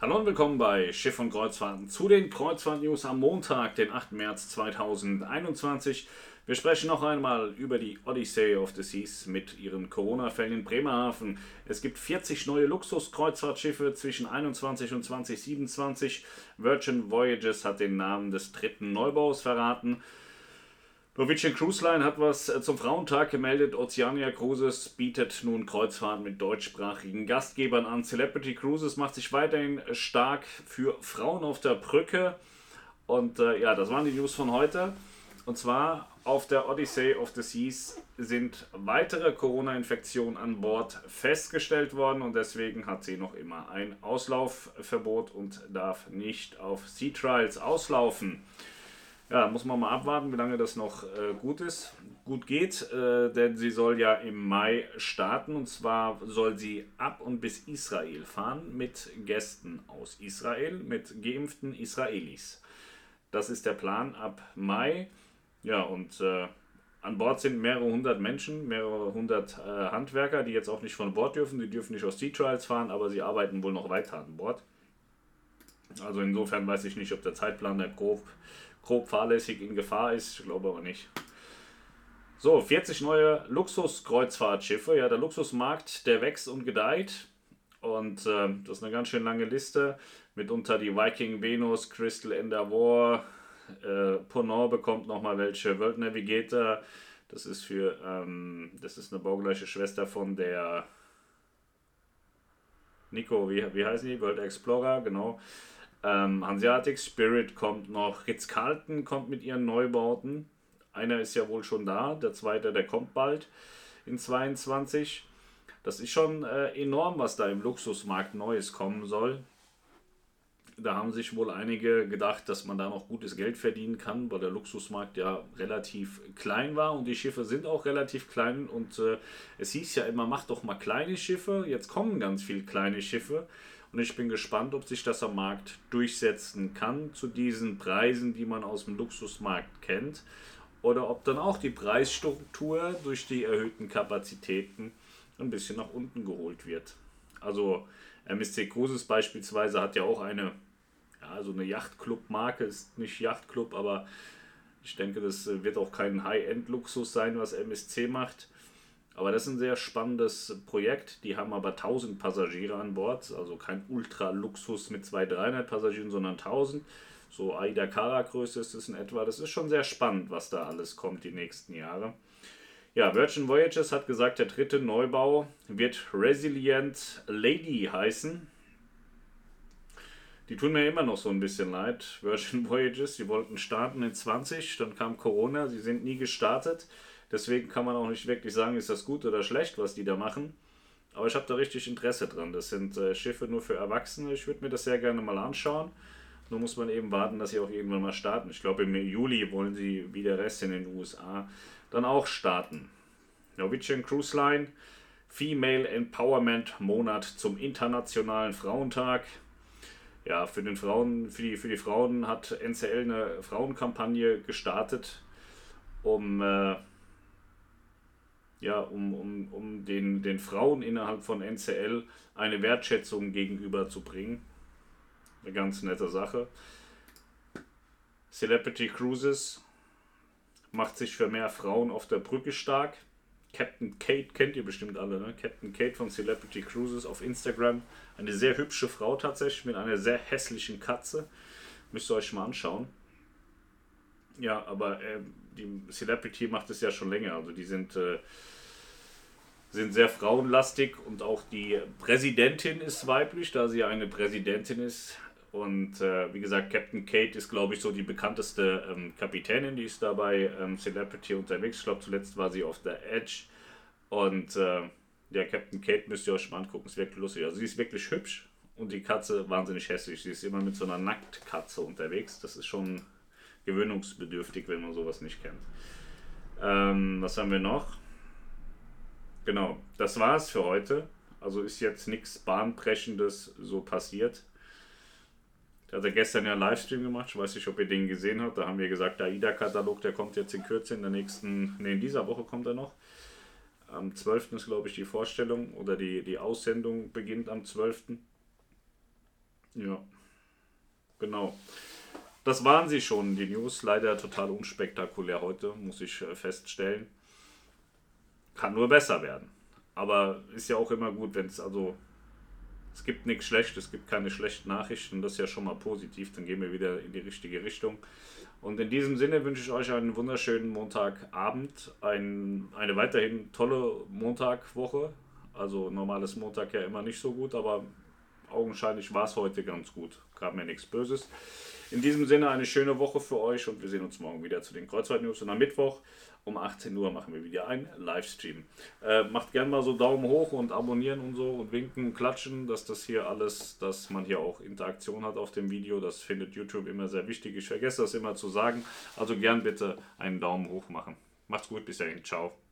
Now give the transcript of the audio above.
Hallo und willkommen bei Schiff und Kreuzfahrten zu den Kreuzfahrt-News am Montag, den 8. März 2021. Wir sprechen noch einmal über die Odyssey of the Seas mit ihren Corona-Fällen in Bremerhaven. Es gibt 40 neue Luxus-Kreuzfahrtschiffe zwischen 21 und 2027. Virgin Voyages hat den Namen des dritten Neubaus verraten. Norwegian Cruise Line hat was äh, zum Frauentag gemeldet. Oceania Cruises bietet nun Kreuzfahrten mit deutschsprachigen Gastgebern an. Celebrity Cruises macht sich weiterhin stark für Frauen auf der Brücke. Und äh, ja, das waren die News von heute. Und zwar auf der Odyssey of the Seas sind weitere Corona-Infektionen an Bord festgestellt worden und deswegen hat sie noch immer ein Auslaufverbot und darf nicht auf Sea Trials auslaufen. Ja, muss man mal abwarten, wie lange das noch äh, gut ist, gut geht, äh, denn sie soll ja im Mai starten und zwar soll sie ab und bis Israel fahren mit Gästen aus Israel, mit geimpften Israelis. Das ist der Plan ab Mai. Ja, und äh, an Bord sind mehrere hundert Menschen, mehrere hundert äh, Handwerker, die jetzt auch nicht von Bord dürfen. Die dürfen nicht aus Sea Trials fahren, aber sie arbeiten wohl noch weiter an Bord. Also insofern weiß ich nicht, ob der Zeitplan der grob grob fahrlässig in Gefahr ist. Ich glaube aber nicht. So, 40 neue Luxuskreuzfahrtschiffe. Ja, der Luxusmarkt, der wächst und gedeiht. Und äh, das ist eine ganz schön lange Liste. Mitunter die Viking Venus, Crystal Endeavour, äh, Ponant bekommt nochmal welche, World Navigator. Das ist für, ähm, das ist eine baugleiche Schwester von der Nico, wie, wie heißen die? World Explorer, genau. Ähm, Hanseatic Spirit kommt noch. Ritz-Carlton kommt mit ihren Neubauten. Einer ist ja wohl schon da, der zweite, der kommt bald in 22. Das ist schon äh, enorm, was da im Luxusmarkt Neues kommen soll. Da haben sich wohl einige gedacht, dass man da noch gutes Geld verdienen kann, weil der Luxusmarkt ja relativ klein war und die Schiffe sind auch relativ klein und äh, es hieß ja immer, mach doch mal kleine Schiffe. Jetzt kommen ganz viele kleine Schiffe und ich bin gespannt, ob sich das am Markt durchsetzen kann zu diesen Preisen, die man aus dem Luxusmarkt kennt. Oder ob dann auch die Preisstruktur durch die erhöhten Kapazitäten ein bisschen nach unten geholt wird. Also MSC Cruises beispielsweise hat ja auch eine, ja, so eine Yachtclub-Marke, ist nicht Yachtclub, aber ich denke, das wird auch kein High-End-Luxus sein, was MSC macht. Aber das ist ein sehr spannendes Projekt. Die haben aber 1000 Passagiere an Bord, also kein Ultra-Luxus mit 200, 300 Passagieren, sondern 1000. So Aida Cara Größe ist es in etwa. Das ist schon sehr spannend, was da alles kommt die nächsten Jahre. Ja, Virgin Voyages hat gesagt, der dritte Neubau wird Resilient Lady heißen. Die tun mir immer noch so ein bisschen leid. Virgin Voyages, die wollten starten in 20, dann kam Corona, sie sind nie gestartet. Deswegen kann man auch nicht wirklich sagen, ist das gut oder schlecht, was die da machen. Aber ich habe da richtig Interesse dran. Das sind äh, Schiffe nur für Erwachsene. Ich würde mir das sehr gerne mal anschauen. Nur muss man eben warten, dass sie auch irgendwann mal starten. Ich glaube, im Juli wollen sie wie der Rest in den USA dann auch starten. Norwegian Cruise Line, Female Empowerment Monat zum Internationalen Frauentag. Ja, für, den Frauen, für, die, für die Frauen hat NCL eine Frauenkampagne gestartet, um äh, ja, um, um, um den, den Frauen innerhalb von NCL eine Wertschätzung gegenüberzubringen. Eine ganz nette Sache. Celebrity Cruises macht sich für mehr Frauen auf der Brücke stark. Captain Kate kennt ihr bestimmt alle, ne? Captain Kate von Celebrity Cruises auf Instagram. Eine sehr hübsche Frau tatsächlich mit einer sehr hässlichen Katze. Müsst ihr euch mal anschauen. Ja, aber äh, die Celebrity macht es ja schon länger. Also die sind äh, sind sehr frauenlastig und auch die Präsidentin ist weiblich, da sie eine Präsidentin ist. Und äh, wie gesagt, Captain Kate ist, glaube ich, so die bekannteste ähm, Kapitänin, die ist dabei ähm, Celebrity unterwegs. Ich glaube, zuletzt war sie auf der Edge. Und äh, ja, Captain Kate müsst ihr euch mal angucken, ist wirklich lustig. Also sie ist wirklich hübsch und die Katze wahnsinnig hässlich. Sie ist immer mit so einer Nacktkatze unterwegs. Das ist schon gewöhnungsbedürftig, wenn man sowas nicht kennt. Ähm, was haben wir noch? Genau, das war es für heute. Also ist jetzt nichts Bahnbrechendes so passiert. Da hat er gestern ja einen Livestream gemacht. Ich weiß nicht, ob ihr den gesehen habt. Da haben wir gesagt, der AIDA-Katalog, der kommt jetzt in Kürze in der nächsten, ne, in dieser Woche kommt er noch. Am 12. ist, glaube ich, die Vorstellung oder die, die Aussendung beginnt am 12. Ja, genau. Das waren sie schon, die News. Leider total unspektakulär heute, muss ich äh, feststellen. Kann nur besser werden. Aber ist ja auch immer gut, wenn es also. Es gibt nichts Schlechtes, es gibt keine schlechten Nachrichten. Das ist ja schon mal positiv. Dann gehen wir wieder in die richtige Richtung. Und in diesem Sinne wünsche ich euch einen wunderschönen Montagabend, ein, eine weiterhin tolle Montagwoche. Also normales Montag ja immer nicht so gut, aber augenscheinlich war es heute ganz gut. Gab mir nichts Böses. In diesem Sinne eine schöne Woche für euch und wir sehen uns morgen wieder zu den Kreuzfahrt-News. Und am Mittwoch um 18 Uhr machen wir wieder einen Livestream. Äh, macht gerne mal so Daumen hoch und abonnieren und so und winken, klatschen, dass das hier alles, dass man hier auch Interaktion hat auf dem Video. Das findet YouTube immer sehr wichtig. Ich vergesse das immer zu sagen. Also gern bitte einen Daumen hoch machen. Macht's gut, bis dahin. Ciao.